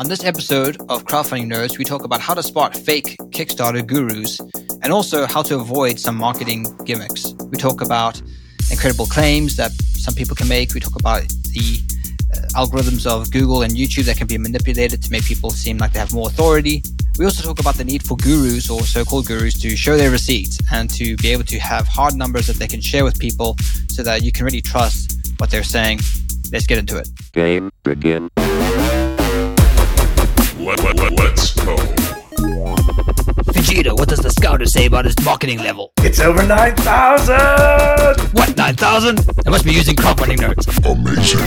On this episode of Crowdfunding Nerds, we talk about how to spot fake Kickstarter gurus and also how to avoid some marketing gimmicks. We talk about incredible claims that some people can make. We talk about the uh, algorithms of Google and YouTube that can be manipulated to make people seem like they have more authority. We also talk about the need for gurus or so called gurus to show their receipts and to be able to have hard numbers that they can share with people so that you can really trust what they're saying. Let's get into it. Game begin. Let, let, let, let's go. Vegeta, what does the scouter say about his marketing level? It's over 9,000! What, 9,000? I must be using crowdfunding nerds. Amazing.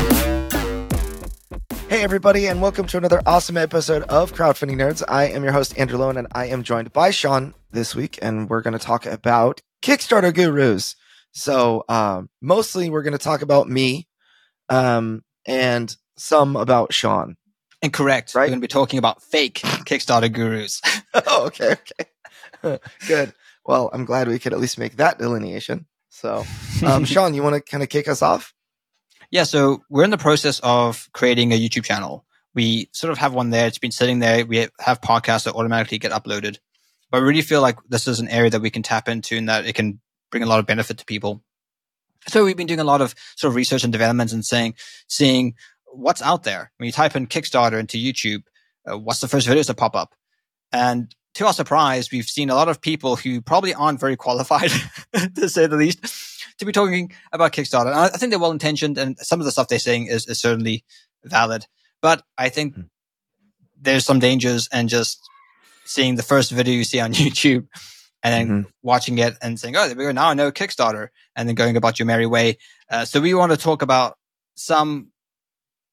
Hey, everybody, and welcome to another awesome episode of Crowdfunding Nerds. I am your host, Andrew Lowen, and I am joined by Sean this week, and we're going to talk about Kickstarter gurus. So, um, mostly we're going to talk about me um, and some about Sean. Incorrect. Right? We're going to be talking about fake Kickstarter gurus. oh, okay, okay. Good. Well, I'm glad we could at least make that delineation. So, um, Sean, you want to kind of kick us off? Yeah, so we're in the process of creating a YouTube channel. We sort of have one there. It's been sitting there. We have podcasts that automatically get uploaded. But I really feel like this is an area that we can tap into and that it can bring a lot of benefit to people. So we've been doing a lot of sort of research and development and saying, seeing what's out there. When you type in Kickstarter into YouTube, uh, what's the first videos that pop up? And to our surprise, we've seen a lot of people who probably aren't very qualified, to say the least, to be talking about Kickstarter. And I think they're well intentioned, and some of the stuff they're saying is, is certainly valid. But I think Mm. there's some dangers and just seeing the first video you see on YouTube and then Mhm. watching it and saying, "Oh, there we go. Now I know Kickstarter," and then going about your merry way. Uh, so we want to talk about some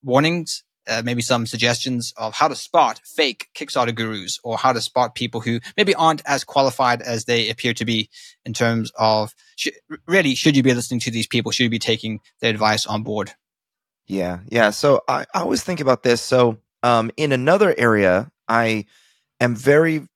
warnings, uh, maybe some suggestions of how to spot fake Kickstarter gurus or how to spot people who maybe aren't as qualified as they appear to be in terms of sh- really should you be listening to these people? Should you be taking their advice on board? Yeah, yeah. So I, I always think about this. So um, in another area, I am very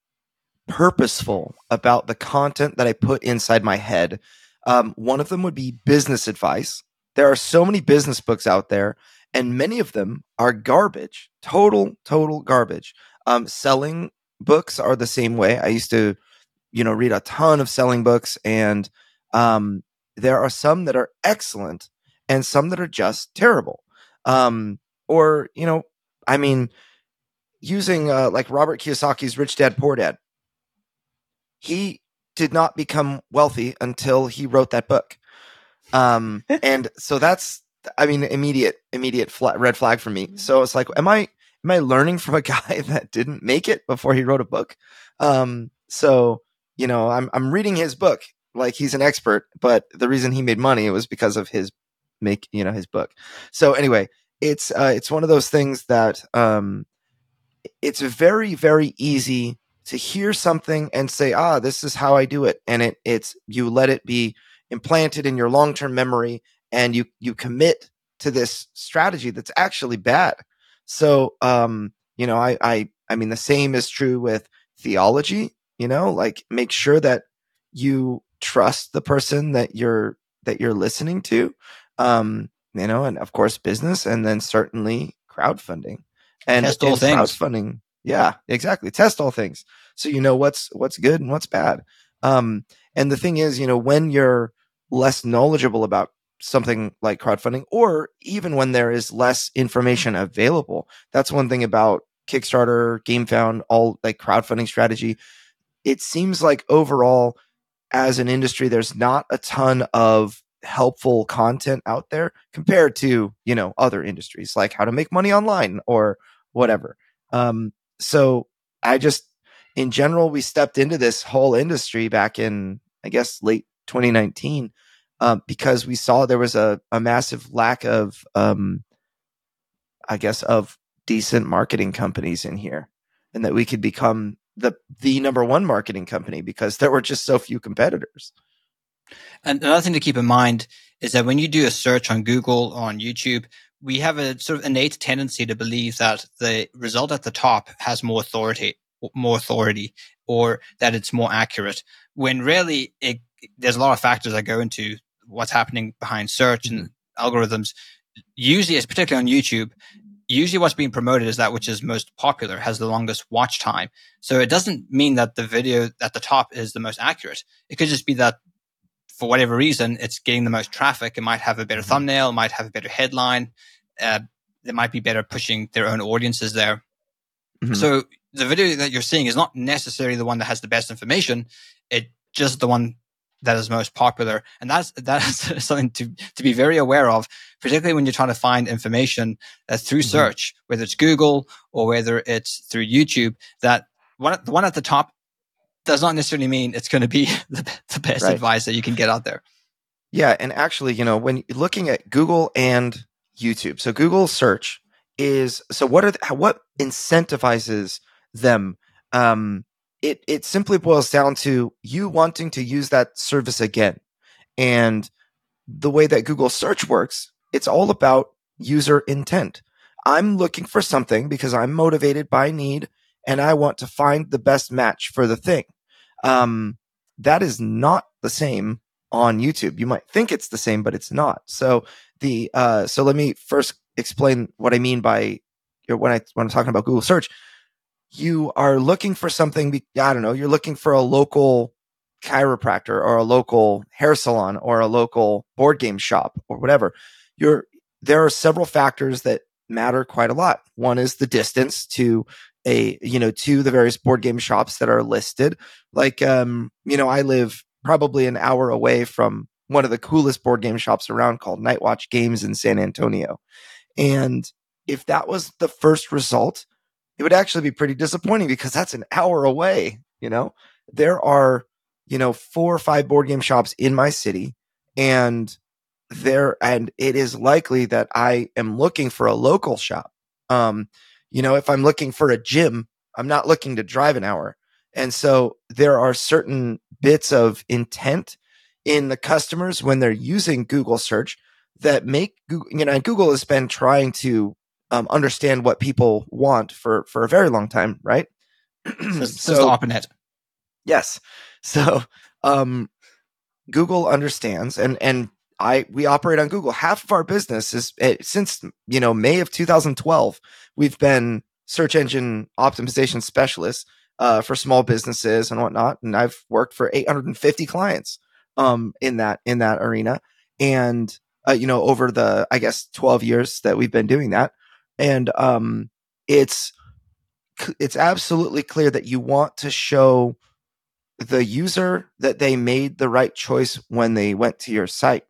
purposeful about the content that I put inside my head. Um, one of them would be business advice. There are so many business books out there, and many of them are garbage. Total, total garbage. Um, selling books are the same way. I used to, you know, read a ton of selling books, and um, there are some that are excellent and some that are just terrible. Um, or, you know, I mean, using uh, like Robert Kiyosaki's Rich Dad Poor Dad, he did not become wealthy until he wrote that book. Um, and so that's, I mean, immediate, immediate red flag for me. So it's like, am I, am I learning from a guy that didn't make it before he wrote a book? Um, so, you know, I'm, I'm reading his book like he's an expert, but the reason he made money was because of his make, you know, his book. So anyway, it's, uh, it's one of those things that, um, it's very, very easy to hear something and say, ah, this is how I do it. And it, it's, you let it be implanted in your long-term memory and you, you commit to this strategy that's actually bad. So, um, you know, I, I, I mean, the same is true with theology, you know, like make sure that you trust the person that you're, that you're listening to. Um, you know, and of course business and then certainly crowdfunding and, Test all things. crowdfunding. Yeah, exactly. Test all things. So you know what's, what's good and what's bad. Um, and the thing is, you know, when you're less knowledgeable about something like crowdfunding, or even when there is less information available, that's one thing about Kickstarter, GameFound, all like crowdfunding strategy. It seems like overall, as an industry, there's not a ton of helpful content out there compared to, you know, other industries like how to make money online or whatever. Um, so I just, in general, we stepped into this whole industry back in, I guess, late 2019, um, because we saw there was a, a massive lack of, um, I guess, of decent marketing companies in here, and that we could become the the number one marketing company because there were just so few competitors. And another thing to keep in mind is that when you do a search on Google or on YouTube, we have a sort of innate tendency to believe that the result at the top has more authority, more authority, or that it's more accurate. When really, it, there's a lot of factors that go into what's happening behind search and algorithms. Usually, it's particularly on YouTube, usually what's being promoted is that which is most popular, has the longest watch time. So it doesn't mean that the video at the top is the most accurate. It could just be that for whatever reason, it's getting the most traffic. It might have a better Mhm. thumbnail, it might have a better headline. Uh, they might be better pushing their own audiences there. Mhm. So the video that you're seeing is not necessarily the one that has the best information. It just the one that is most popular, and that's that's something to to be very aware of, particularly when you're trying to find information uh, through Mhm. search, whether it's Google or whether it's through YouTube. That one the one at the top does not necessarily mean it's going to be the, the best Right. advice that you can get out there. Yeah, and actually, you know, when looking at Google and YouTube, so Google search is so what are the, what incentivizes them? Um, it it simply boils down to you wanting to use that service again, and the way that Google search works, it's all about user intent. I'm looking for something because I'm motivated by need, and I want to find the best match for the thing. Um, that is not the same on YouTube. You might think it's the same, but it's not. So the uh, so let me first explain what I mean by when I when I'm talking about Google search. You are looking for something. I don't know. You're looking for a local chiropractor or a local hair salon or a local board game shop or whatever. You're there are several factors that matter quite a lot. One is the distance to a you know to the various board game shops that are listed. Like um you know I live probably an hour away from one of the coolest board game shops around called Knight Watch Games in San Antonio. And if that was the first result, it would actually be pretty disappointing because that's an hour away, you know? There are, you know, four or five board game shops in my city and there and it is likely that I am looking for a local shop. Um, you know, if I'm looking for a gym, I'm not looking to drive an hour. And so there are certain bits of intent in the customers when they're using Google search that make Google, you know, and Google has been trying to um, understand what people want for, for a very long time, right? Since, since the ARPANET. Yes. So um, Google understands, and and I we operate on Google. Half of our business is eh, since you know May of 2012. We've been search engine optimization specialists uh, for small businesses and whatnot, and I've worked for 850 clients um, in that in that arena, and uh, you know over the I guess 12 years that we've been doing that, and um, it's it's absolutely clear that you want to show the user that they made the right choice when they went to your site.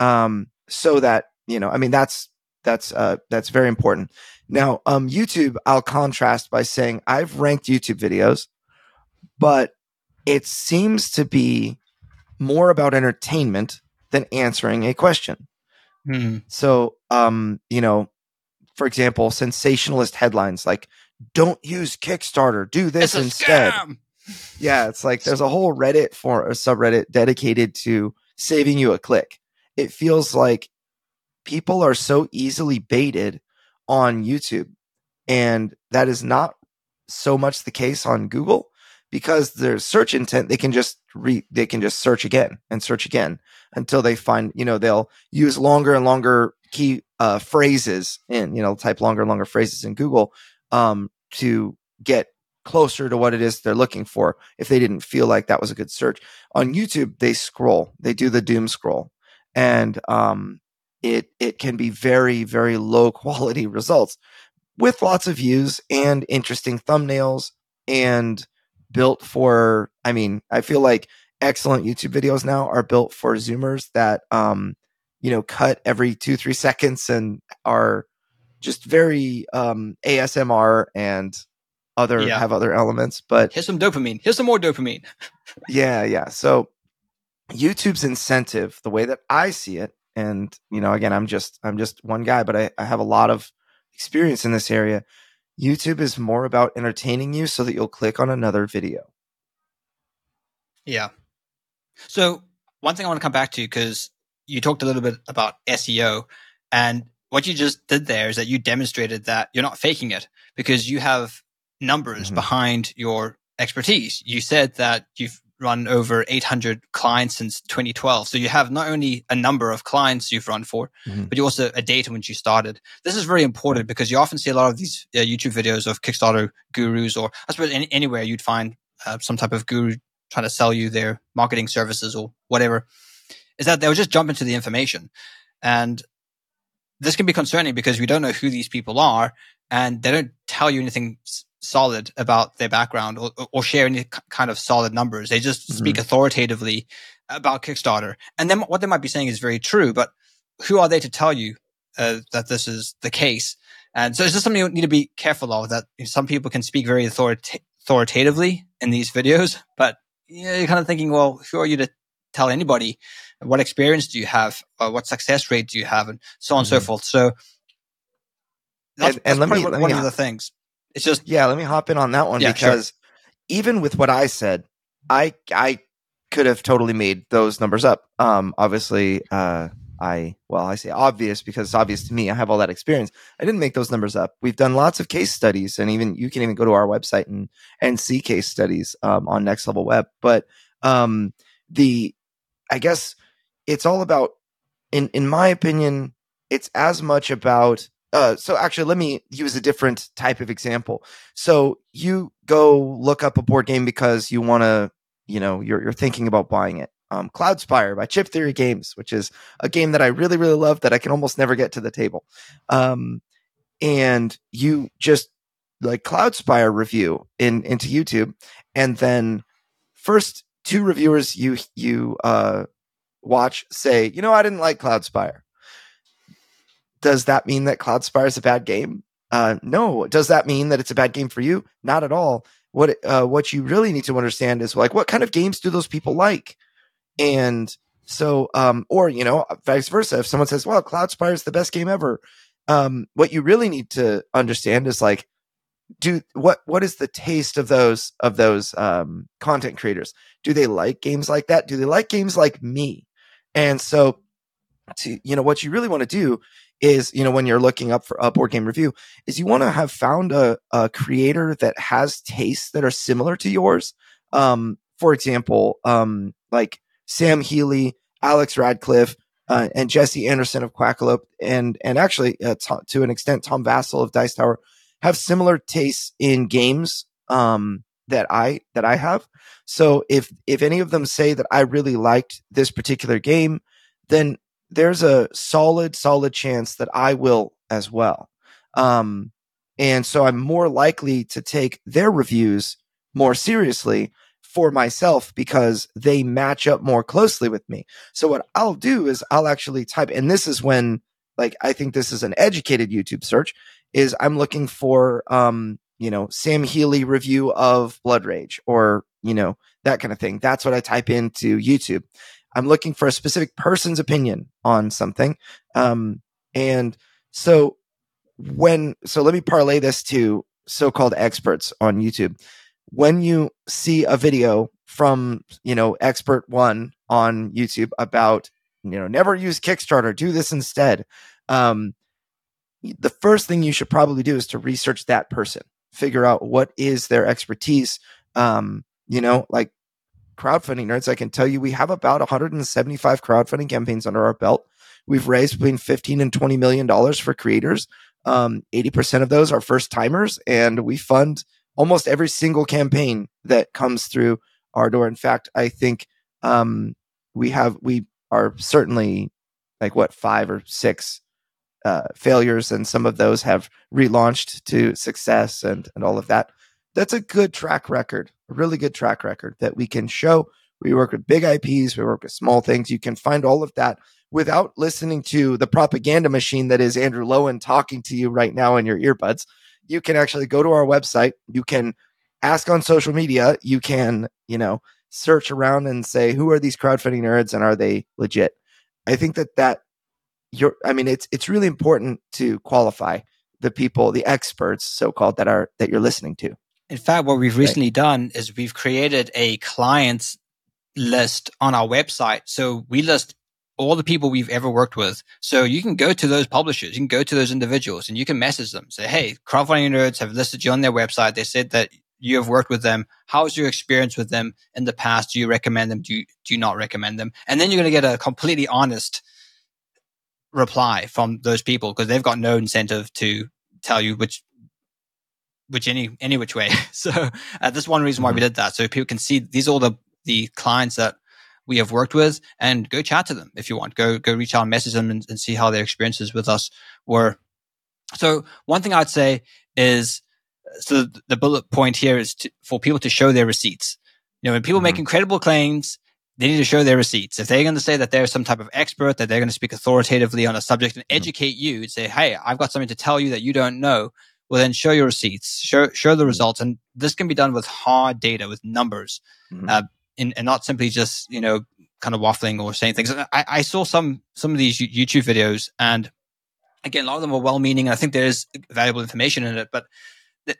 Um, so that you know i mean that's that's uh, that's very important. Now um, youtube i'll contrast by saying i've ranked youtube videos but it seems to be more about entertainment than answering a question. Hmm. so um, you know for example sensationalist headlines like don't use kickstarter do this instead scam. yeah, it's like there's a whole Reddit for a subreddit dedicated to saving you a click. It feels like people are so easily baited on YouTube, and that is not so much the case on Google because their search intent they can just re they can just search again and search again until they find you know they'll use longer and longer key uh, phrases in you know type longer and longer phrases in Google um, to get closer to what it is they're looking for if they didn't feel like that was a good search. On youtube they scroll they do the doom scroll and um it it can be very very low quality results with lots of views and interesting thumbnails and built for i mean i feel like excellent youtube videos now are built for zoomers that um you know cut every two three seconds and are just very um asmr and other Yeah. have other elements but Here's some dopamine. Here's some more dopamine. yeah yeah so youtube's incentive the way that i see it and you know again i'm just i'm just one guy but i, I have a lot of experience in this area youtube is more about entertaining you so that you'll click on another video Yeah. So one thing I want to come back to because you talked a little bit about SEO, and what you just did there is that you demonstrated that you're not faking it because you have numbers Mhm. behind your expertise. You said that you've run over 800 clients since 2012. So you have not only a number of clients you've run for, Mhm. but you also a date when you started. This is very important because you often see a lot of these uh, YouTube videos of Kickstarter gurus, or I suppose any, anywhere you'd find uh, some type of guru trying to sell you their marketing services or whatever, is that they'll just jump into the information. And this can be concerning because we don't know who these people are and they don't tell you anything solid about their background or, or share any kind of solid numbers. They just speak authoritatively about Kickstarter. And then what they might be saying is very true, but who are they to tell you uh, that this is the case? And so it's just something you need to be careful of that some people can speak very authorita- authoritatively in these videos, but you know, you're kind of thinking, well, who are you to tell anybody? What experience do you have? Uh, what success rate do you have? And so on and so Mhm. forth. So that's, And- and that's let me- one- let me- of the things. It's just Yeah, let me hop in on that one Yeah, sure. because even with what I said, I I could have totally made those numbers up. Um, obviously, uh, I well, I say obvious because it's obvious to me. I have all that experience. I didn't make those numbers up. We've done lots of case studies, and even you can even go to our website and and see case studies um, on Next Level Web. But um, the I guess it's all about in in my opinion, it's as much about uh so actually let me use a different type of example. So you go look up a board game because you want to, you know, you're you're thinking about buying it. Um Cloudspire by Chip Theory Games, which is a game that I really really love that I can almost never get to the table. Um and you just like Cloudspire review in into YouTube and then first two reviewers you you uh watch say, you know, I didn't like Cloudspire. Does that mean that Cloudspire is a bad game? Uh, no. Does that mean that it's a bad game for you? Not at all. What uh, what you really need to understand is like what kind of games do those people like, and so um, or you know vice versa. If someone says, "Well, Cloudspire is the best game ever," um, what you really need to understand is like do what what is the taste of those of those um, content creators? Do they like games like that? Do they like games like me? And so, to you know, what you really want to do is, you know, when you're looking up for a board game review, is you want to have found a, a creator that has tastes that are similar to yours. Um, for example, um, like Sam Healey, Alex Radcliffe, uh, and Jesse Anderson of Quackalope, and and actually uh, to, to an extent Tom Vasel of Dice Tower have similar tastes in games um, that I that I have. So if if any of them say that I really liked this particular game, then there's a solid solid chance that I will as well. Um, and so I'm more likely to take their reviews more seriously for myself because they match up more closely with me. So what I'll do is I'll actually type, and this is when like I think this is an educated YouTube search is I'm looking for um, you know, Sam Healey review of Blood Rage or, you know, that kind of thing. That's what I type into YouTube. I'm looking for a specific person's opinion on something. Um, and so when, so let me parlay this to so-called experts on YouTube. When you see a video from, you know, expert one on YouTube about, you know, never use Kickstarter, do this instead. Um, the first thing you should probably do is to research that person, figure out what is their expertise. Um, you know, like crowdfunding nerds, I can tell you we have about 175 crowdfunding campaigns under our belt. We've raised between 15 and 20 million dollars for creators. Um, 80% of those are first timers, and we fund almost every single campaign that comes through our door. In fact, I think um, we have we are certainly like what five or six uh, failures, and some of those have relaunched to success and and all of that. That's a good track record, a really good track record that we can show. We work with big IPs, we work with small things. You can find all of that without listening to the propaganda machine that is Andrew Lowen talking to you right now in your earbuds. You can actually go to our website. You can ask on social media. You can, you know, search around and say, who are these crowdfunding nerds and are they legit? I think that that you're, I mean, it's, it's really important to qualify the people, the experts, so called, that are, that you're listening to. In fact, what we've recently done is we've created a clients list on our website. So we list all the people we've ever worked with. So you can go to those publishers, you can go to those individuals and you can message them, say, Hey, crowdfunding nerds have listed you on their website. They said that you have worked with them. How's your experience with them in the past? Do you recommend them? Do you, do you not recommend them? And then you're going to get a completely honest reply from those people because they've got no incentive to tell you which which any any which way. So uh, that's one reason why we mm-hmm. did that. So people can see these are all the the clients that we have worked with, and go chat to them if you want. Go go reach out and message them and, and see how their experiences with us were. So one thing I'd say is, so the bullet point here is to, for people to show their receipts. You know, when people mm-hmm. make incredible claims, they need to show their receipts. If they're going to say that they're some type of expert, that they're going to speak authoritatively on a subject and mm-hmm. educate you and say, Hey, I've got something to tell you that you don't know well then show your receipts show show the mm-hmm. results and this can be done with hard data with numbers mm-hmm. uh, and, and not simply just you know kind of waffling or saying things I, I saw some some of these youtube videos and again a lot of them are well-meaning i think there is valuable information in it but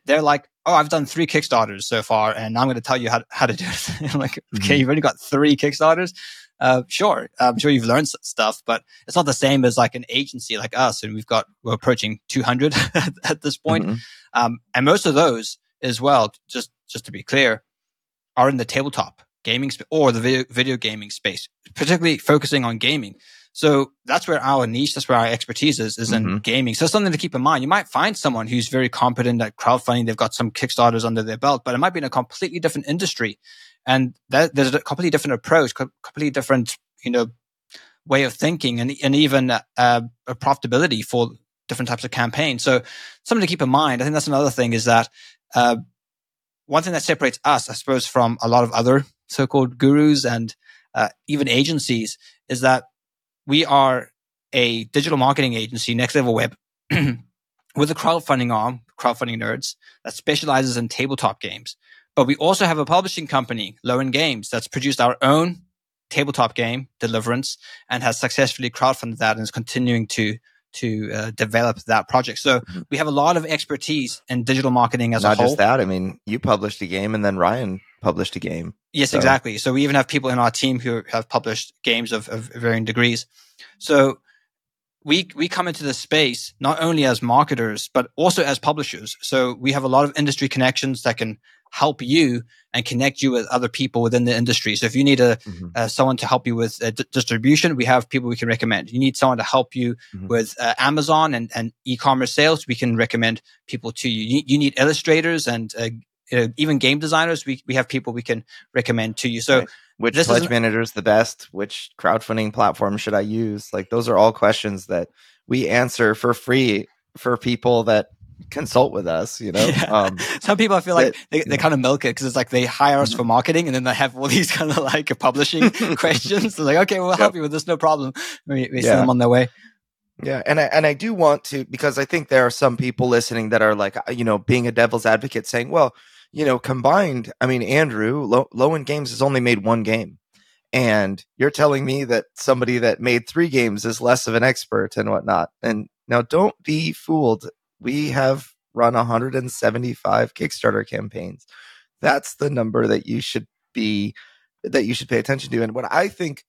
they're like oh i've done three kickstarters so far and i'm going to tell you how, how to do it like okay mm-hmm. you've only got three kickstarters uh, sure, I'm sure you've learned stuff, but it's not the same as like an agency like us. And we've got, we're approaching 200 at this point. Mm-hmm. Um, and most of those as well, just, just to be clear, are in the tabletop gaming sp- or the video, video gaming space, particularly focusing on gaming. So that's where our niche, that's where our expertise is, is mm-hmm. in gaming. So something to keep in mind. You might find someone who's very competent at crowdfunding. They've got some Kickstarters under their belt, but it might be in a completely different industry. And that, there's a completely different approach, completely different, you know, way of thinking and, and even uh, a profitability for different types of campaigns. So something to keep in mind. I think that's another thing is that, uh, one thing that separates us, I suppose, from a lot of other so-called gurus and uh, even agencies is that we are a digital marketing agency, next level web, with a crowdfunding arm, crowdfunding nerds, that specializes in tabletop games. But we also have a publishing company, Lowen Games, that's produced our own tabletop game, Deliverance, and has successfully crowdfunded that and is continuing to to uh, develop that project. So mm-hmm. we have a lot of expertise in digital marketing as Not a whole. Not just that. I mean, you published a game, and then Ryan published a game. Yes, so. exactly. So we even have people in our team who have published games of, of varying degrees. So we we come into this space not only as marketers but also as publishers. So we have a lot of industry connections that can help you and connect you with other people within the industry. So if you need a mm-hmm. uh, someone to help you with uh, d- distribution, we have people we can recommend. You need someone to help you mm-hmm. with uh, Amazon and, and e-commerce sales, we can recommend people to you. You, you need illustrators and uh, even game designers. We we have people we can recommend to you. So. Right. Which pledge manager is the best? Which crowdfunding platform should I use? Like those are all questions that we answer for free for people that consult with us, you know? Yeah. Um, Some people I feel like they, they kind of milk it because it's like they hire us mm-hmm. for marketing and then they have all these kind of like publishing questions. They're like, okay, we'll help you with this, no problem. We, we yeah. send them on their way. Yeah, and I and I do want to because I think there are some people listening that are like, uh, you know, being a devil's advocate, saying, well, you know, combined, I mean, Andrew Low, Lowen Games has only made one game, and you're telling me that somebody that made three games is less of an expert and whatnot. And now, don't be fooled we have run 175 Kickstarter campaigns. That's the number that you should be that you should pay attention to. And what I think,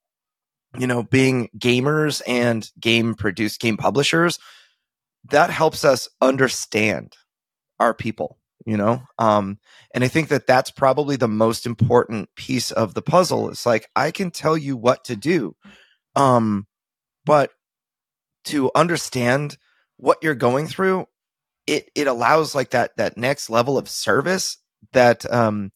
you know, being gamers and game produced game publishers, that helps us understand our people, you know? Um, and I think that that's probably the most important piece of the puzzle. It's like, I can tell you what to do. Um, but to understand what you're going through it it allows like that that next level of service that um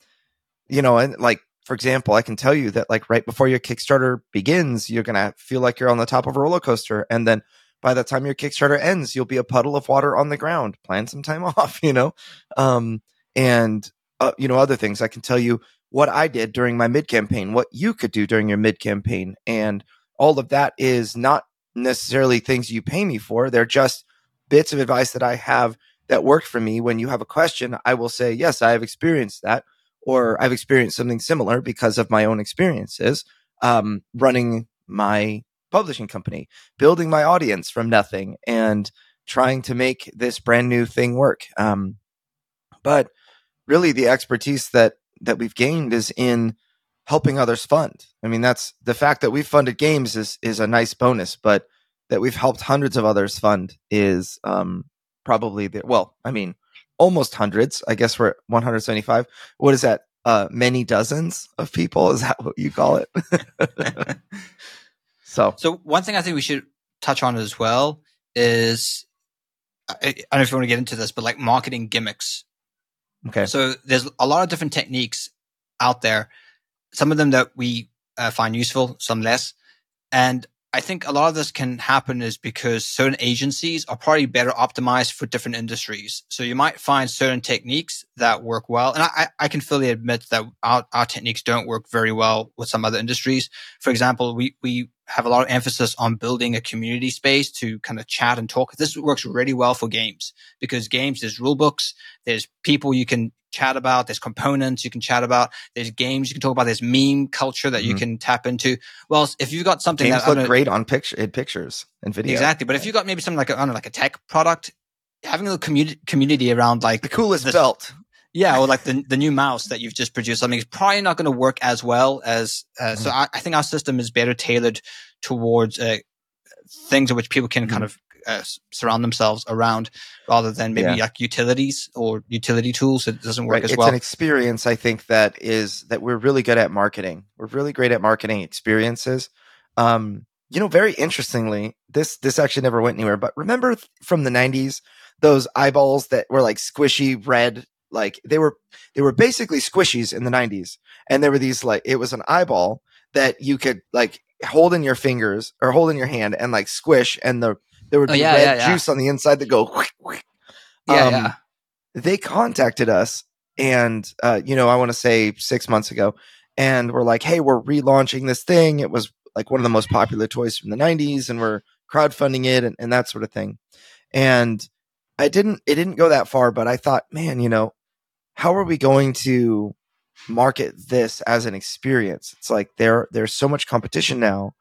you know and like for example i can tell you that like right before your kickstarter begins you're gonna feel like you're on the top of a roller coaster and then by the time your kickstarter ends you'll be a puddle of water on the ground plan some time off you know? Um and uh, you know other things i can tell you what i did during my mid campaign what you could do during your mid campaign and all of that is not necessarily things you pay me for they're just bits of advice that I have that worked for me. When you have a question, I will say, yes, I have experienced that, or I've experienced something similar because of my own experiences um, running my publishing company, building my audience from nothing, and trying to make this brand new thing work. Um, but really, the expertise that that we've gained is in helping others fund. I mean, that's the fact that we've funded games is is a nice bonus, but that we've helped hundreds of others fund is um, probably the well, I mean, almost hundreds. I guess we're at 175. What is that? Uh, many dozens of people. Is that what you call it? so, So one thing I think we should touch on as well is I, I don't know if you want to get into this, but like marketing gimmicks. okay. So there's a lot of different techniques out there. Some of them that we uh, find useful, some less. And I think a lot of this can happen is because certain agencies are probably better optimized for different industries. So you might find certain techniques that work well. And I, I can fully admit that our, our techniques don't work very well with some other industries. For example, we, we have a lot of emphasis on building a community space to kind of chat and talk. This works really well for games because games, there's rule books, there's people you can chat about, there's components you can chat about, there's games you can talk about, there's meme culture that you Mhm. can tap into. Well, if you've got something Games that look know- great on picture in pictures and video. exactly, but if you've got maybe something like a, I don't know, like a tech product, having a little community community around like The coolest This- belt. yeah, or like the the new mouse that you've just produced, something is probably not going to work as well as. Uh, So I, I think our system is better tailored towards uh, things in which people can kind of uh, surround themselves around, rather than maybe Yeah. like utilities or utility tools. It doesn't work Right. as It's well. an experience. I think that is that we're really good at marketing. We're really great at marketing experiences. Um, you know, very interestingly, this this actually never went anywhere. But remember from the '90s, those eyeballs that were like squishy red, like they were they were basically squishies in the '90s, and there were these like it was an eyeball that you could like hold in your fingers or hold in your hand and like squish, and the there would Oh, be yeah, red yeah, juice on the inside that go. yeah, um, yeah. they contacted us and uh, you know i want to say six months ago and we're like hey we're relaunching this thing it was like one of the most popular toys from the 90s and we're crowdfunding it and, and that sort of thing and i didn't it didn't go that far but i thought man you know how are we going to market this as an experience it's like there there's so much competition now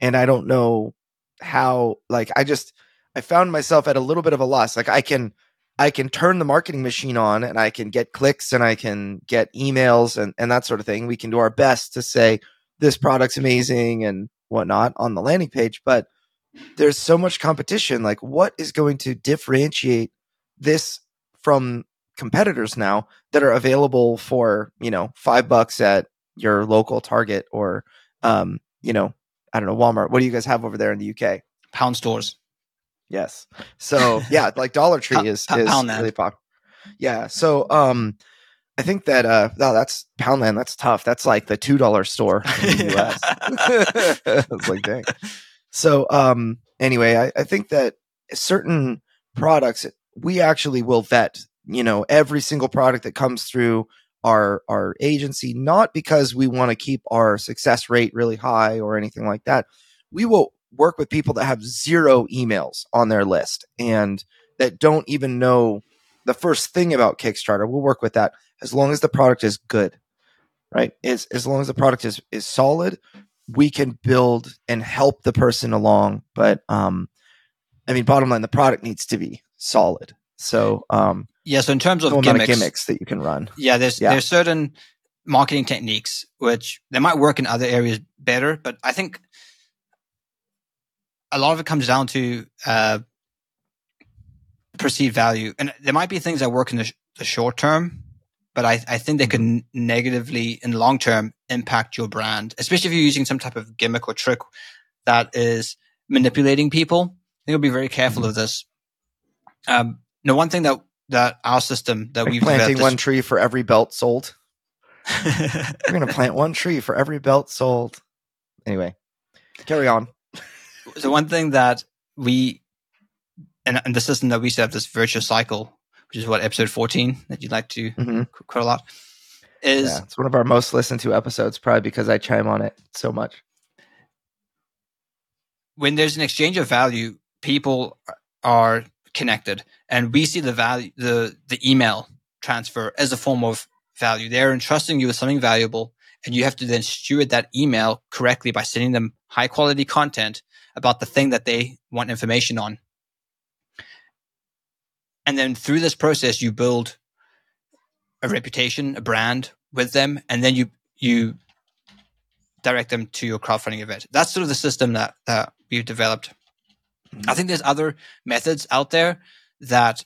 and i don't know how like i just i found myself at a little bit of a loss like i can I can turn the marketing machine on and I can get clicks and I can get emails and, and that sort of thing. We can do our best to say this product's amazing and whatnot on the landing page, but there's so much competition. Like, what is going to differentiate this from competitors now that are available for, you know, five bucks at your local Target or, um, you know, I don't know, Walmart. What do you guys have over there in the UK? Pound stores. Yes. So yeah, like Dollar Tree is Pa- is Poundland. really popular. Yeah. So um, I think that uh, no, that's Poundland. That's tough. That's like the two dollar store in the U.S. it's like dang. So um, anyway, I, I think that certain products we actually will vet. You know, every single product that comes through our our agency, not because we want to keep our success rate really high or anything like that. We will work with people that have zero emails on their list and that don't even know the first thing about Kickstarter. We'll work with that as long as the product is good, right? As as long as the product is is solid, we can build and help the person along. But um, I mean, bottom line, the product needs to be solid. So um, Yeah. So in terms of gimmicks, gimmicks that you can run. Yeah, there's Yeah. there's certain marketing techniques which they might work in other areas better, but I think a lot of it comes down to uh, perceived value, and there might be things that work in the, sh- the short term, but I, I think they could n- negatively in the long term impact your brand, especially if you're using some type of gimmick or trick that is manipulating people. I think you'll be very careful of this. Um, no, one thing that that our system that Like we've planting one tree for every belt sold. We're gonna plant one tree for every belt sold. Anyway, carry on. so one thing that we and, and the system that we set up this virtuous cycle which is what episode 14 that you'd like to hmm qu- quite a lot is Yeah, it's one of our most listened to episodes, probably because I chime on it so much. when there's an exchange of value people are connected and we see the value the the email transfer as a form of value. They're entrusting you with something valuable and you have to then steward that email correctly by sending them high quality content about the thing that they want information on. And then through this process you build a reputation a brand with them and then you you direct them to your crowdfunding event. That's sort of the system that that we've developed. I think there's other methods out there that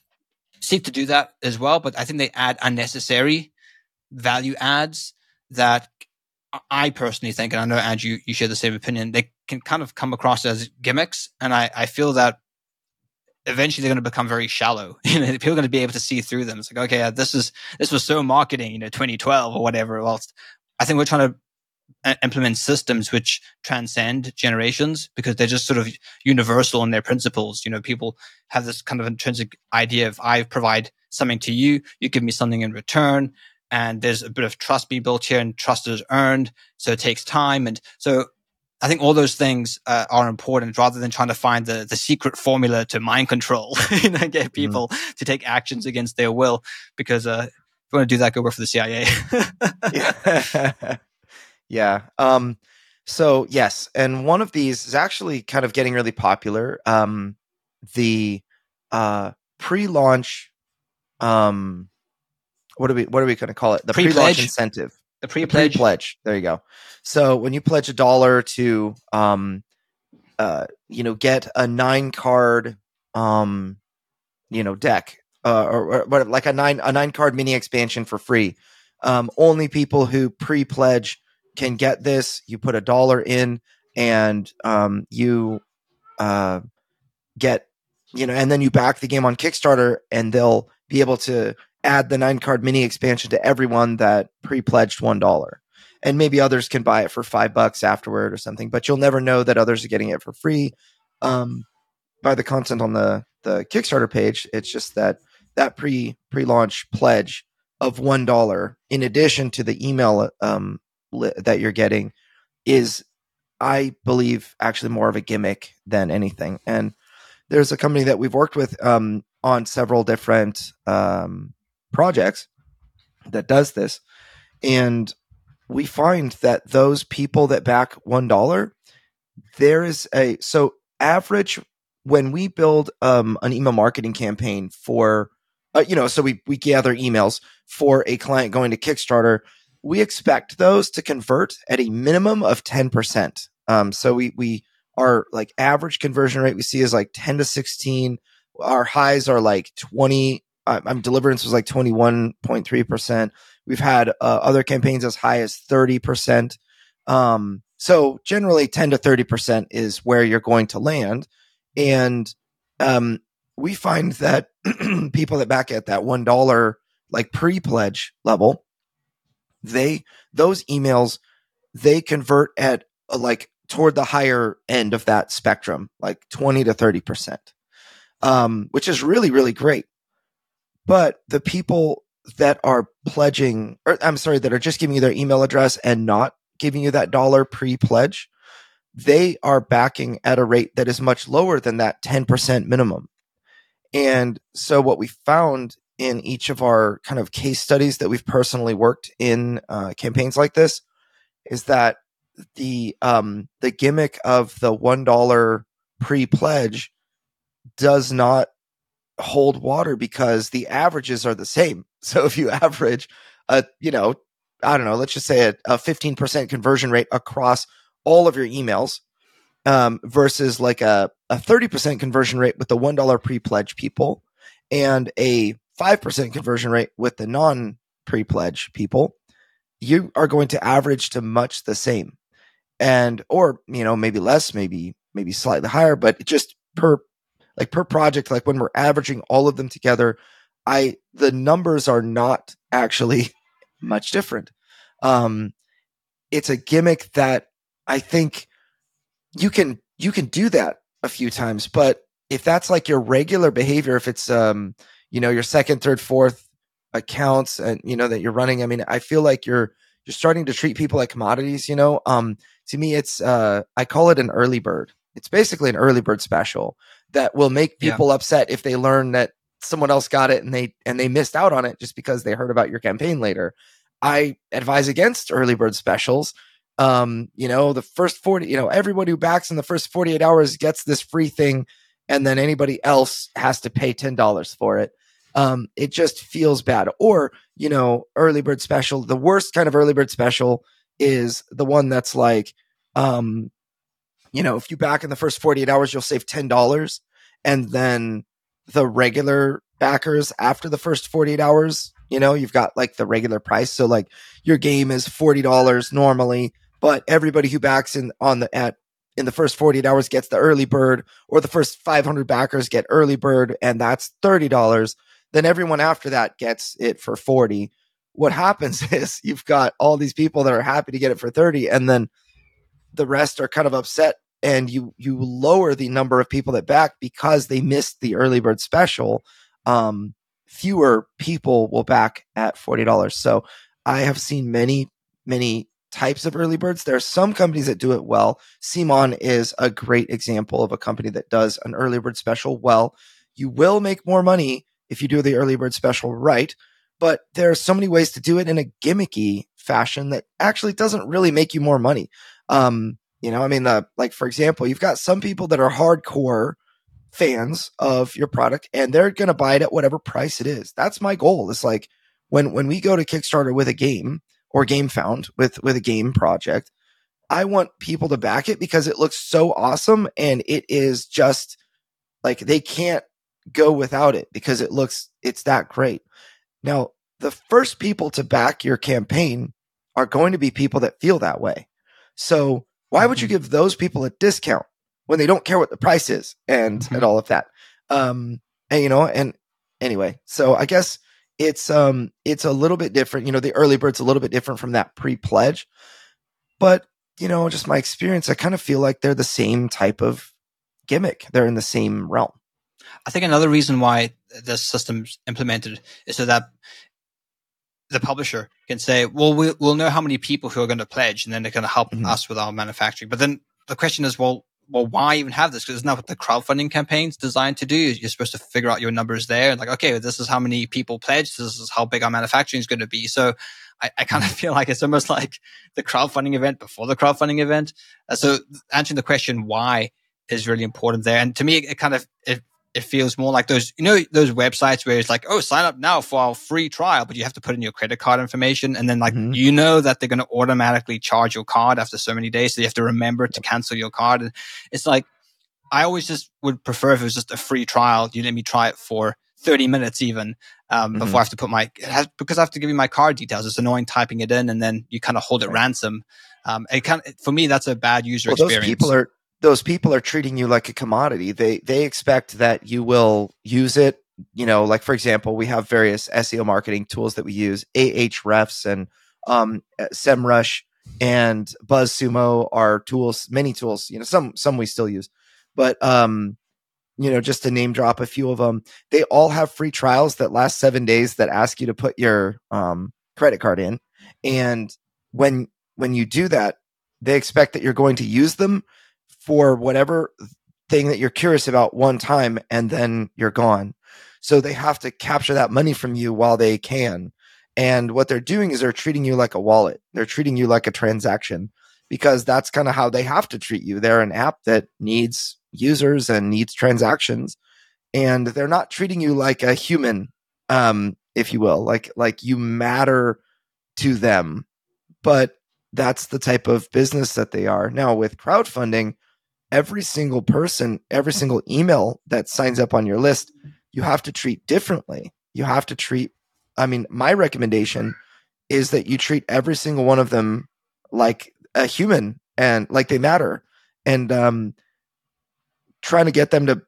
seek to do that as well, but I think they add unnecessary value adds that I personally think, and I know Andrew, you share the same opinion, they can kind of come across as gimmicks. And I, I feel that eventually they're going to become very shallow. You people are going to be able to see through them. It's like, okay, this is, this was so marketing, you know, 2012 or whatever. Whilst I think we're trying to implement systems which transcend generations because they're just sort of universal in their principles. You know, people have this kind of intrinsic idea of I provide something to you, you give me something in return. And there's a bit of trust being built here and trust is earned. So it takes time. And so I think all those things uh, are important rather than trying to find the, the secret formula to mind control, you know, get mm-hmm. people mm. to take actions against their will. Because uh, if you want to do that, go work for the CIA. yeah. Um, so yes, and one of these is actually kind of getting really popular. Um, the uh, pre-launch, um, what are we what are we going to call it? The pre-launch, pre-launch incentive. The pre-pledge. The pre-pledge. There you go. So when you pledge a dollar to, um, uh, you know, get a nine card, um, you know, deck, uh, or, or like a nine a nine card mini expansion for free. Um, only people who pre-pledge can get this. You put a dollar in, and um, you uh, get you know, and then you back the game on Kickstarter, and they'll be able to add the nine card mini expansion to everyone that pre-pledged one dollar. And maybe others can buy it for five bucks afterward or something, but you'll never know that others are getting it for free um, by the content on the the Kickstarter page. It's just that that pre pre launch pledge of one dollar, in addition to the email um, li- that you're getting is I believe actually more of a gimmick than anything. And there's a company that we've worked with um, on several different um, projects that does this, and we find that those people that back one dollar, there is a so average when we build um, an email marketing campaign for, uh, you know, so we we gather emails for a client going to Kickstarter we expect those to convert at a minimum of 10%. Um, so we, we, our like average conversion rate we see is like 10 to 16. Our highs are like 20. Uh, I'm deliverance was like 21.3%. We've had uh, other campaigns as high as 30%. Um, so generally 10 to 30% is where you're going to land. And, um, we find that people that back at that $1 like pre pledge level, they those emails they convert at uh, like toward the higher end of that spectrum, like 20 to 30 percent, um, which is really really great. But the people that are pledging, or I'm sorry, that are just giving you their email address and not giving you that dollar pre pledge, they are backing at a rate that is much lower than that 10% minimum. And so what we found in each of our kind of case studies that we've personally worked in uh, campaigns like this is that the um, the gimmick of the one dollar pre pledge does not hold water because the averages are the same. So if you average a you know I don't know let's just say a fifteen percent conversion rate across all of your emails um, versus like a a thirty percent conversion rate with the one dollar pre pledge people and a 5% conversion rate with the non pre pledge people, you are going to average to much the same. And, or, you know, maybe less, maybe, maybe slightly higher, but just per, like per project, like when we're averaging all of them together, I, the numbers are not actually much different. Um, it's a gimmick that I think you can, you can do that a few times, but if that's like your regular behavior, if it's, um, you know, your second, third, fourth accounts and, you know, that you're running. I mean, I feel like you're, you're starting to treat people like commodities, you know? Um, to me, it's, uh, I call it an early bird. It's basically an early bird special that will make people yeah. upset if they learn that someone else got it and they, and they missed out on it just because they heard about your campaign later. I advise against early bird specials. Um, you know, the first 40, you know, everybody who backs in the first 48 hours gets this free thing and then anybody else has to pay $10 for it um, it just feels bad. Or, you know, early bird special, the worst kind of early bird special is the one that's like, um, you know, if you back in the first 48 hours, you'll save $10 and then the regular backers after the first 48 hours. You know, you've got like the regular price. So like your game is $40 normally, but everybody who backs in on the at in the first 48 hours gets the early bird or the first 500 backers get early bird and that's $30 then everyone after that gets it for 40 what happens is you've got all these people that are happy to get it for 30 and then the rest are kind of upset and you you lower the number of people that back because they missed the early bird special. Um, fewer people will back at $40 so i have seen many many types of early birds. There are some companies that do it well. CMON is a great example of a company that does an early bird special well. You will make more money if you do the early bird special right but there are so many ways to do it in a gimmicky fashion that actually doesn't really make you more money um, you know, I mean, the, like, for example, you've got some people that are hardcore fans of your product and they're going to buy it at whatever price it is. That's my goal. It's like when, when we go to Kickstarter with a game or Gamefound with, with a game project, I want people to back it because it looks so awesome and it is just like they can't go without it because it looks, it's that great. Now, the first people to back your campaign are going to be people that feel that way. So why would you mm-hmm. give those people a discount when they don't care what the price is and mm-hmm. and all of that? Um, and you know, and anyway, so I guess it's um it's a little bit different. You know, the early bird's a little bit different from that pre-pledge, but you know, just my experience, I kind of feel like they're the same type of gimmick. They're in the same realm. I think another reason why this system's implemented is so that the publisher can say, well, well, we'll know how many people who are going to pledge, and then they're going to help mm-hmm. us with our manufacturing. But then the question is, well, well, why even have this? Because isn't that what the crowdfunding campaign's designed to do? You're supposed to figure out your numbers there and like, okay, this is how many people pledged. This is how big our manufacturing is going to be. So I, I kind of mm-hmm. feel like it's almost like the crowdfunding event before the crowdfunding event. Uh, so answering the question why is really important there. And to me, it, it kind of, it it feels more like those, you know, those websites where it's like, oh, sign up now for our free trial, but you have to put in your credit card information. And then like, mm-hmm. you know that they're going to automatically charge your card after so many days. So you have to remember to cancel your card. And it's like, I always just would prefer if it was just a free trial. You let me try it for 30 minutes even, um, mm-hmm. before I have to put my, has, because I have to give you my card details. It's annoying typing it in and then you kind of hold it right. ransom. Um, it kind of, for me, that's a bad user well, experience. Those people are, those people are treating you like a commodity. They they expect that you will use it. You know, like for example, we have various SEO marketing tools that we use, Ahrefs and um, SEMrush and BuzzSumo are tools, many tools. You know, some some we still use, but um, you know, just to name drop a few of them, they all have free trials that last seven days that ask you to put your um, credit card in, and when when you do that, they expect that you're going to use them for whatever thing that you're curious about one time and then you're gone. So they have to capture that money from you while they can. And what they're doing is they're treating you like a wallet. They're treating you like a transaction because that's kind of how they have to treat you. They're an app that needs users and needs transactions and they're not treating you like a human um if you will like like you matter to them but that's the type of business that they are now with crowdfunding every single person, every single email that signs up on your list, you have to treat differently. You have to treat, I mean, my recommendation is that you treat every single one of them like a human and like they matter. And um, trying to get them to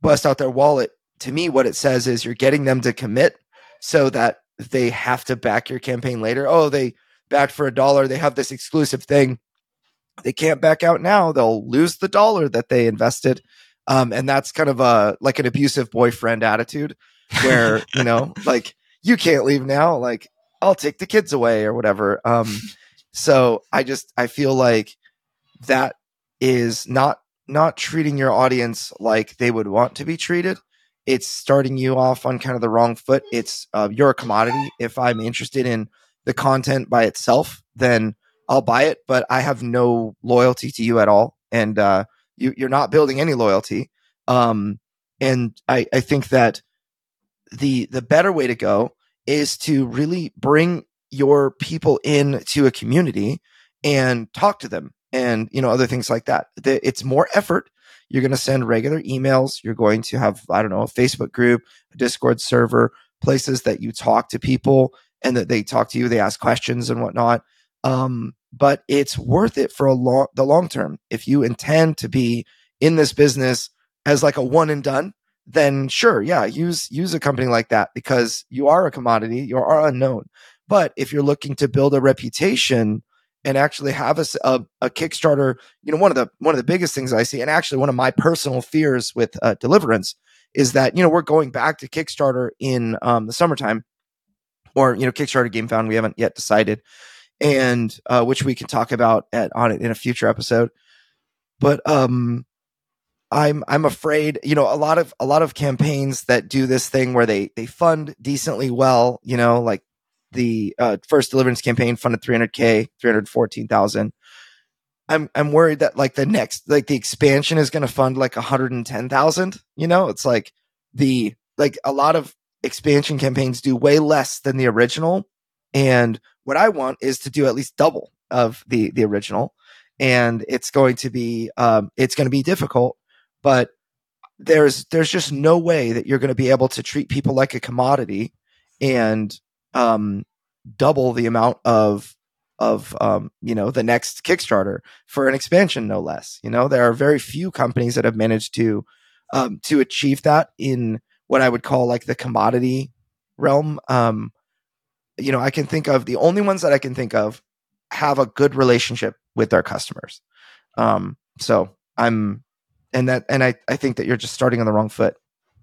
bust out their wallet, to me, what it says is you're getting them to commit so that they have to back your campaign later. Oh, they backed for a dollar. They have this exclusive thing they can't back out now. They'll lose the dollar that they invested. Um, and that's kind of a like an abusive boyfriend attitude where, you know, like you can't leave now. Like I'll take the kids away or whatever. Um, so I just, I feel like that is not, not treating your audience like they would want to be treated. It's starting you off on kind of the wrong foot. It's, uh, you're a commodity. If I'm interested in the content by itself, then I'll buy it, but I have no loyalty to you at all. And uh, you, you're not building any loyalty. Um, and I, I think that the the better way to go is to really bring your people in to a community and talk to them and you know other things like that it's more effort you're going to send regular emails. You're going to have, I don't know, a Facebook group, a Discord server, places that you talk to people and that they talk to you, they ask questions and whatnot. Um, but it's worth it for a long, the long term. If you intend to be in this business as like a one and done, then sure, yeah, use use a company like that because you are a commodity, you are unknown. But if you're looking to build a reputation and actually have a, a, a, Kickstarter, you know, one of the one of the biggest things I see, and actually one of my personal fears with uh, Deliverance is that you know we're going back to Kickstarter in um, the summertime, or you know Kickstarter Gamefound. We haven't yet decided, and uh, which we can talk about at, on it in a future episode. But um, I'm I'm afraid, you know, a lot of a lot of campaigns that do this thing where they they fund decently well, you know, like the uh, first deliverance campaign funded 300k, 314,000. I'm I'm worried that like the next like the expansion is going to fund like 110,000, you know? It's like the like a lot of expansion campaigns do way less than the original and what I want is to do at least double of the the original and it's going to be um it's going to be difficult but there's there's just no way that you're going to be able to treat people like a commodity and um, double the amount of of um, you know the next Kickstarter for an expansion, no less. You know, there are very few companies that have managed to um, to achieve that in what I would call like the commodity realm. Um, you know, I can think of the only ones that I can think of have a good relationship with their customers. Um, so I'm and that and I, I think that you're just starting on the wrong foot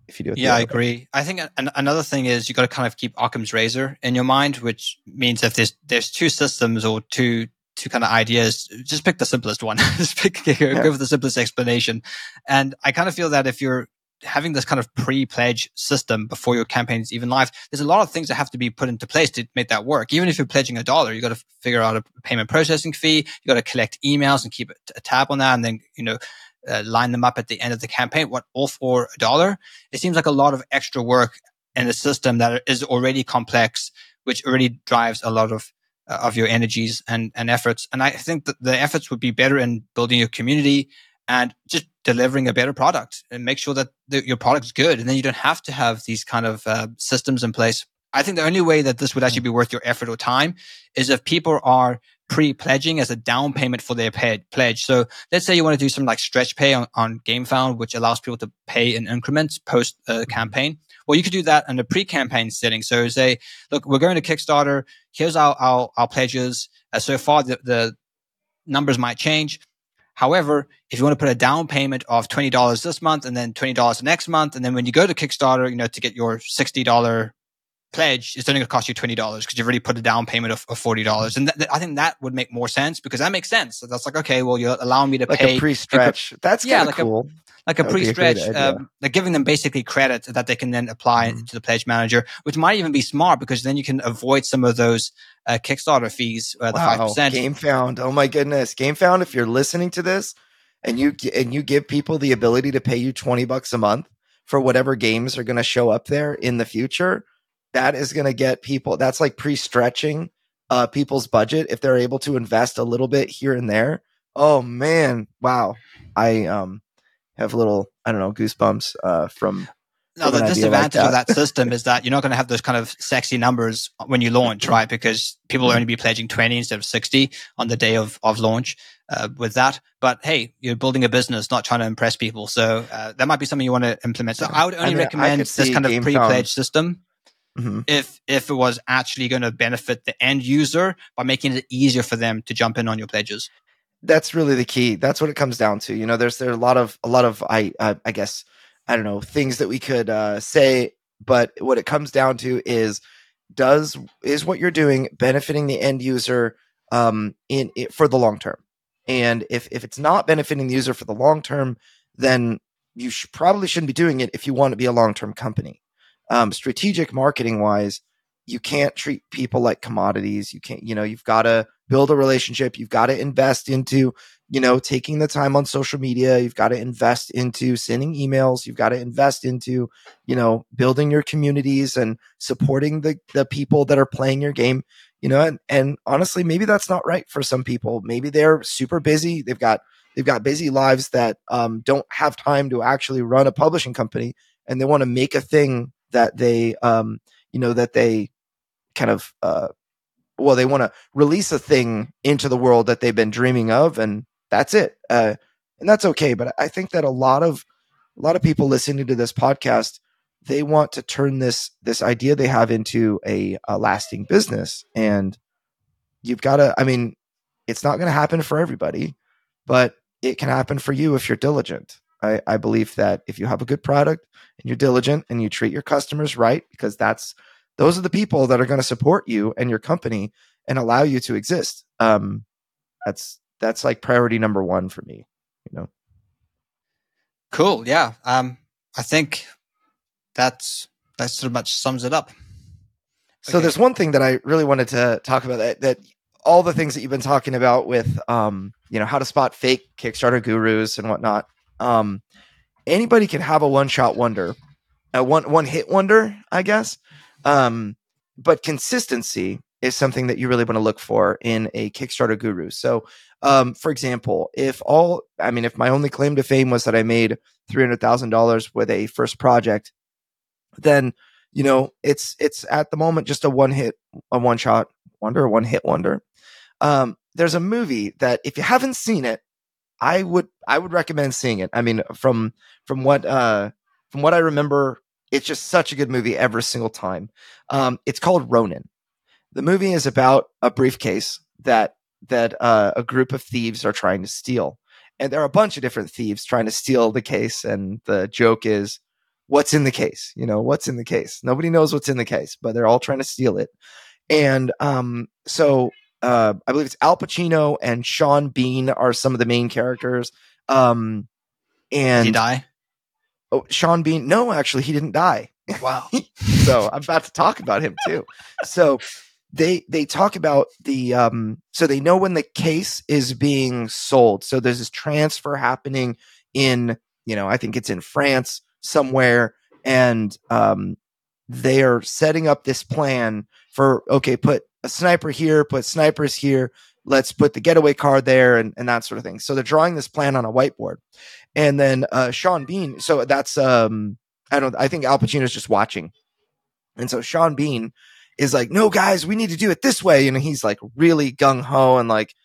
if you do it. Yeah, I agree. I think an, another thing is you got to kind of keep Occam's razor in your mind, which means if there's there's two systems or two two kind of ideas, just pick the simplest one. just pick go, yeah. go for the simplest explanation. And I kind of feel that if you're having this kind of pre-pledge system before your campaign is even live, there's a lot of things that have to be put into place to make that work. Even if you're pledging a dollar, you got to figure out a payment processing fee. You got to collect emails and keep a tab on that, and then you know uh, line them up at the end of the campaign, what all for a dollar. It seems like a lot of extra work in a system that is already complex, which already drives a lot of uh, of your energies and, and efforts. And I think that the efforts would be better in building your community and just delivering a better product and make sure that the, your product's good. And then you don't have to have these kind of uh, systems in place. I think the only way that this would actually be worth your effort or time is if people are pre-pledging as a down payment for their pay- pledge. So let's say you want to do something like stretch pay on, on GameFound, which allows people to pay in increments post uh, campaign. Well, you could do that in the pre-campaign setting. So say, look, we're going to Kickstarter. Here's our, our, our pledges. Uh, so far, the, the numbers might change. However, if you want to put a down payment of $20 this month and then $20 the next month, and then when you go to Kickstarter, you know, to get your $60 pledge, it's only going to cost you twenty dollars because you've already put a down payment of, of forty dollars, and th- th- I think that would make more sense because that makes sense. So that's like okay, well, you're allowing me to like pay a pre-stretch. That's yeah, like cool. A, like a pre-stretch, um, like giving them basically credit that they can then apply mm-hmm. to the pledge manager, which might even be smart because then you can avoid some of those uh, Kickstarter fees, uh, the five wow. percent. GameFound, oh my goodness, GameFound! If you're listening to this and you and you give people the ability to pay you twenty bucks a month for whatever games are going to show up there in the future that is going to get people that's like pre-stretching uh people's budget if they're able to invest a little bit here and there oh man wow i um have little i don't know goosebumps uh from no, the disadvantage like that. of that system is that you're not going to have those kind of sexy numbers when you launch, right? Because people will only be pledging 20 instead of 60 on the day of, of launch uh, with that. But hey, you're building a business, not trying to impress people. So uh, that might be something you want to implement. So I would only I mean, recommend this kind of pre-pledge system mm-hmm. if if it was actually going to benefit the end user by making it easier for them to jump in on your pledges. That's really the key. That's what it comes down to. You know, there's there are a lot of a lot of I uh, I guess I don't know things that we could uh, say, but what it comes down to is does is what you're doing benefiting the end user um, in, in for the long term? And if if it's not benefiting the user for the long term, then you should, probably shouldn't be doing it if you want to be a long term company um, strategic marketing wise, you can't treat people like commodities. You can't, you know, you've got to build a relationship. You've got to invest into, you know, taking the time on social media. You've got to invest into sending emails. You've got to invest into, you know, building your communities and supporting the, the people that are playing your game, you know, and, and honestly, maybe that's not right for some people. Maybe they're super busy. They've got, they've got busy lives that um, don't have time to actually run a publishing company, and they want to make a thing that they, um, you know, that they kind of, uh, well, they want to release a thing into the world that they've been dreaming of, and that's it. Uh, and that's okay. But I think that a lot of a lot of people listening to this podcast they want to turn this this idea they have into a, a lasting business and you've got to i mean it's not going to happen for everybody but it can happen for you if you're diligent I, I believe that if you have a good product and you're diligent and you treat your customers right because that's those are the people that are going to support you and your company and allow you to exist um that's that's like priority number one for me you know cool yeah um i think that's that sort of much sums it up. So okay. there's one thing that I really wanted to talk about that that all the things that you've been talking about with um, you know, how to spot fake Kickstarter gurus and whatnot. Um, anybody can have a one shot wonder, a one one hit wonder, I guess. Um, but consistency is something that you really want to look for in a Kickstarter guru. So, um, for example, if all, I mean, if my only claim to fame was that I made three hundred thousand dollars with a first project, then you know it's it's at the moment just a one hit a one shot wonder a one hit wonder um there's a movie that if you haven't seen it i would i would recommend seeing it i mean from from what uh from what i remember it's just such a good movie every single time um it's called ronin the movie is about a briefcase that that uh, a group of thieves are trying to steal and there are a bunch of different thieves trying to steal the case and the joke is what's in the case. You know, what's in the case? Nobody knows what's in the case, but they're all trying to steal it. And um, so uh, I believe it's Al Pacino and Sean Bean are some of the main characters. Um, and Did he die? Oh, Sean Bean? No, actually, he didn't die. Wow. so I'm about to talk about him too. So they they talk about the um so they know when the case is being sold. So there's this transfer happening in you know I think it's in France somewhere and um, they are setting up this plan for okay put a sniper here put snipers here let's put the getaway car there and, and that sort of thing. So they're drawing this plan on a whiteboard. And then uh, sean bean so that's um i don't i think al pacino's just watching. And so sean bean is like no guys we need to do it this way. And he's like really gung-ho and like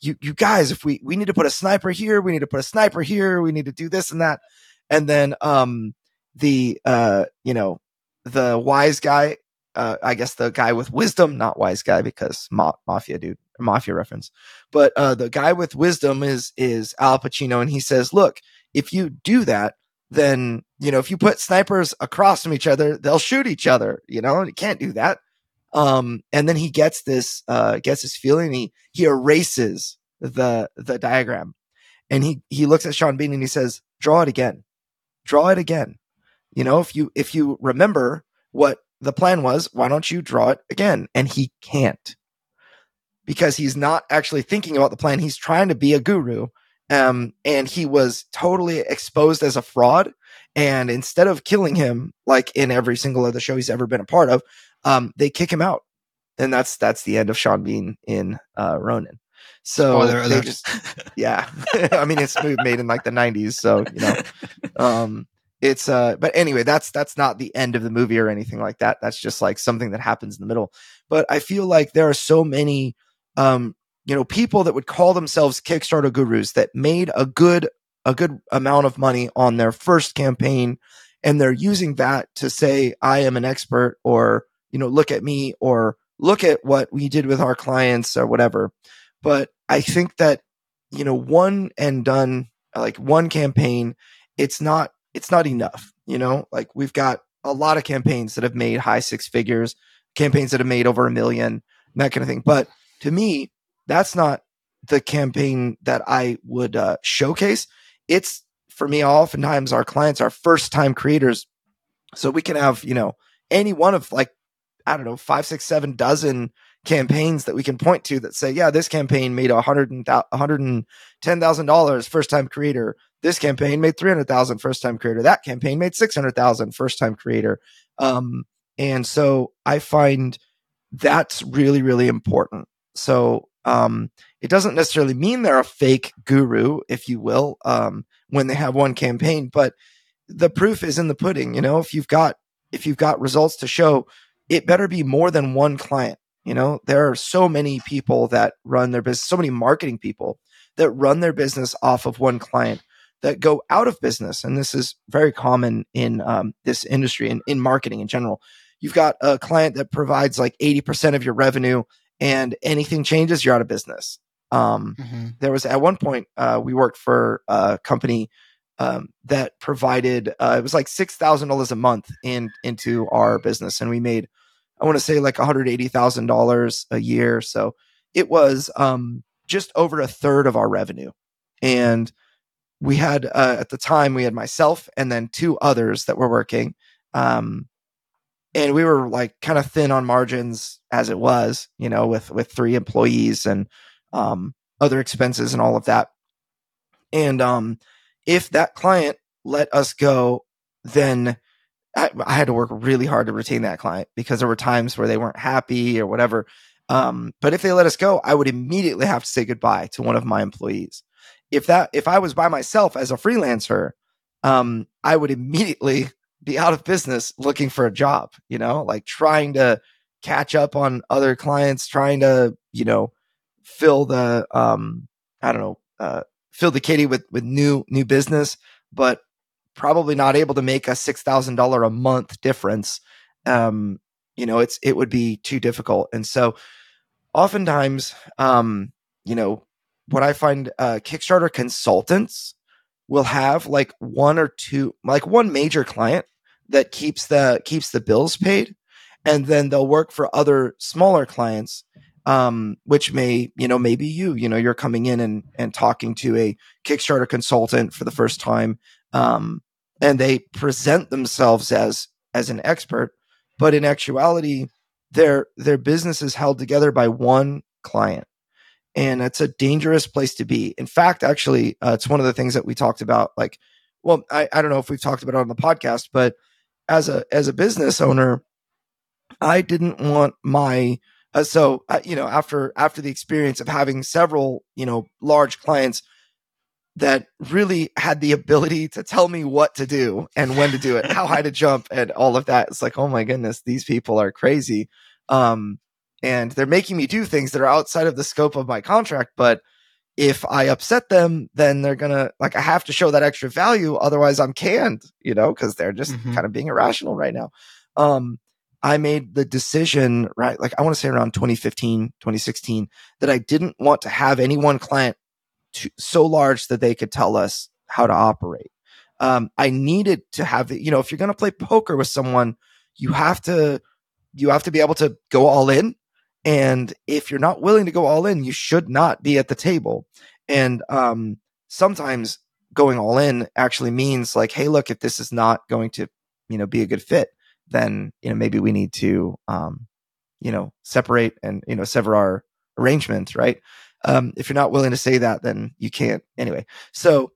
you you guys if we we need to put a sniper here we need to put a sniper here we need to do this and that. And then um the uh you know the wise guy uh i guess the guy with wisdom not wise guy because ma- mafia dude mafia reference. But uh the guy with wisdom is is al pacino and he says look if you do that then you know if you put snipers across from each other they'll shoot each other you know you can't do that. Um and then he gets this uh gets this feeling he he erases the the diagram. And he he looks at sean bean and he says draw it again. Draw it again. You know, if you if you remember what the plan was, why don't you draw it again? And he can't. Because he's not actually thinking about the plan. He's trying to be a guru. Um, and he was totally exposed as a fraud. And instead of killing him, like in every single other show he's ever been a part of, um, they kick him out. And that's that's the end of Sean Bean in uh, Ronin. So they just, yeah. I mean, it's made in like the '90s, so you know, um, it's uh. But anyway, that's that's not the end of the movie or anything like that. That's just like something that happens in the middle. But I feel like there are so many, um, you know, people that would call themselves Kickstarter gurus that made a good a good amount of money on their first campaign, and they're using that to say, "I am an expert," or you know, look at me, or look at what we did with our clients, or whatever. But I think that, you know, one and done, like one campaign, it's not, it's not enough. You know, like we've got a lot of campaigns that have made high six figures, campaigns that have made over a million, that kind of thing. But to me, that's not the campaign that I would uh, showcase. It's for me, oftentimes our clients are first time creators. So we can have, you know, any one of like, I don't know, five, six, seven dozen campaigns that we can point to that say, yeah, this campaign made a hundred and hundred and ten thousand dollars first time creator. This campaign made three hundred thousand first time creator. That campaign made six hundred thousand first time creator. Um, and so I find that's really really important. So um, it doesn't necessarily mean they're a fake guru, if you will, um, when they have one campaign, but the proof is in the pudding. You know, if you've got, if you've got results to show, it better be more than one client. You know, there are so many people that run their business, so many marketing people that run their business off of one client that go out of business. And this is very common in um, this industry and in marketing in general. You've got a client that provides like 80% of your revenue and anything changes, you're out of business. Um, mm-hmm. There was at one point uh, we worked for a company um, that provided uh, it was like six thousand dollars a month in into our business, and we made I want to say like one hundred eighty thousand dollars a year. So it was um, just over a third of our revenue, and we had uh, at the time we had myself and then two others that were working. Um, and we were like kind of thin on margins as it was, you know, with with three employees and um, other expenses and all of that. And um, if that client let us go, then I, I, had to work really hard to retain that client because there were times where they weren't happy or whatever. Um, but if they let us go, I would immediately have to say goodbye to one of my employees. If that if I was by myself as a freelancer, um, I would immediately be out of business looking for a job, you know, like trying to catch up on other clients, trying to, you know, fill the um I don't know, uh fill the kitty with with new new business, but probably not able to make a six thousand dollar a month difference. Um, you know, it's it would be too difficult. And so oftentimes, um, you know, what I find uh Kickstarter consultants will have like one or two like one major client that keeps the keeps the bills paid and then they'll work for other smaller clients um, which may you know maybe you you know you're coming in and and talking to a kickstarter consultant for the first time um, and they present themselves as as an expert but in actuality their their business is held together by one client and it's a dangerous place to be in fact actually uh, it's one of the things that we talked about like well I, I don't know if we've talked about it on the podcast but as a as a business owner, I didn't want my uh, so uh, you know after after the experience of having several you know large clients that really had the ability to tell me what to do and when to do it, how high to jump, and all of that. It's like, oh my goodness, these people are crazy. Um, and they're making me do things that are outside of the scope of my contract. But if I upset them, then they're gonna like I have to show that extra value, otherwise I'm canned, you know, because they're just mm-hmm. kind of being irrational right now. Um, I made the decision, right? Like I want to say around 2015, 2016, that I didn't want to have any one client to, so large that they could tell us how to operate. Um, I needed to have you know, if you're going to play poker with someone, you have to, you have to be able to go all in and if you're not willing to go all in, you should not be at the table. And um, sometimes going all in actually means like, hey, look, if this is not going to, you know, be a good fit, then you know maybe we need to, um, you know, separate and you know sever our arrangement, right? Um, if you're not willing to say that, then you can't anyway. So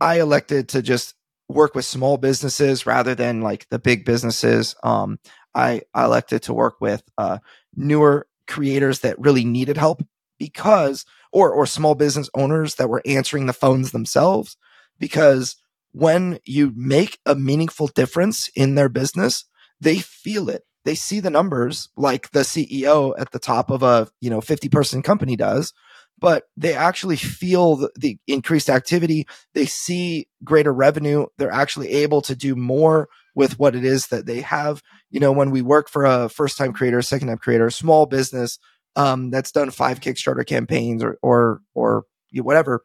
I elected to just work with small businesses rather than like the big businesses. Um, I, I elected to work with uh, newer creators that really needed help because, or or small business owners that were answering the phones themselves because when you make a meaningful difference in their business, they feel it. They see the numbers like the CEO at the top of a, you know, 50 person company does, but they actually feel the, the, increased activity. They see greater revenue. They're actually able to do more with what it is that they have. You know, when we work for a first time creator, second time creator, small business um, that's done five Kickstarter campaigns or or or whatever,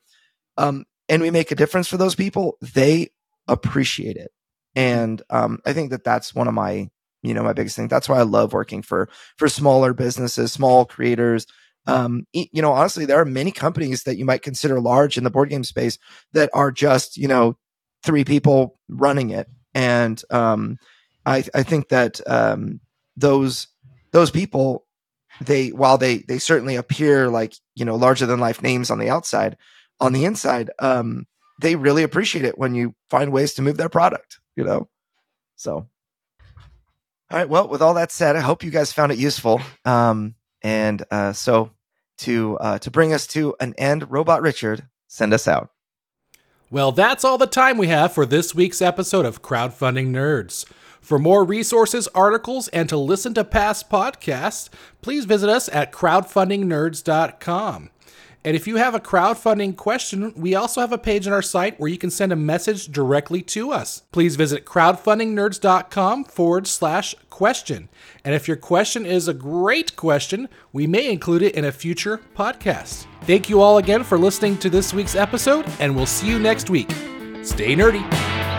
um, and we make a difference for those people, they appreciate it. And um, I think that that's one of my you know my biggest thing. That's why I love working for for smaller businesses, small creators. Um, you know, honestly, there are many companies that you might consider large in the board game space that are just, you know, three people running it and um, I, I think that um, those those people they while they they certainly appear like you know larger than life names on the outside on the inside um, they really appreciate it when you find ways to move their product you know so all right well with all that said i hope you guys found it useful um, and uh, so to uh, to bring us to an end. Robot Richard, send us out. Well, that's all the time we have for this week's episode of Crowdfunding Nerds. For more resources, articles, and to listen to past podcasts, please visit us at crowdfundingnerds.com. And if you have a crowdfunding question, we also have a page on our site where you can send a message directly to us. Please visit crowdfundingnerds.com forward slash question. And if your question is a great question, we may include it in a future podcast. Thank you all again for listening to this week's episode, and we'll see you next week. Stay nerdy.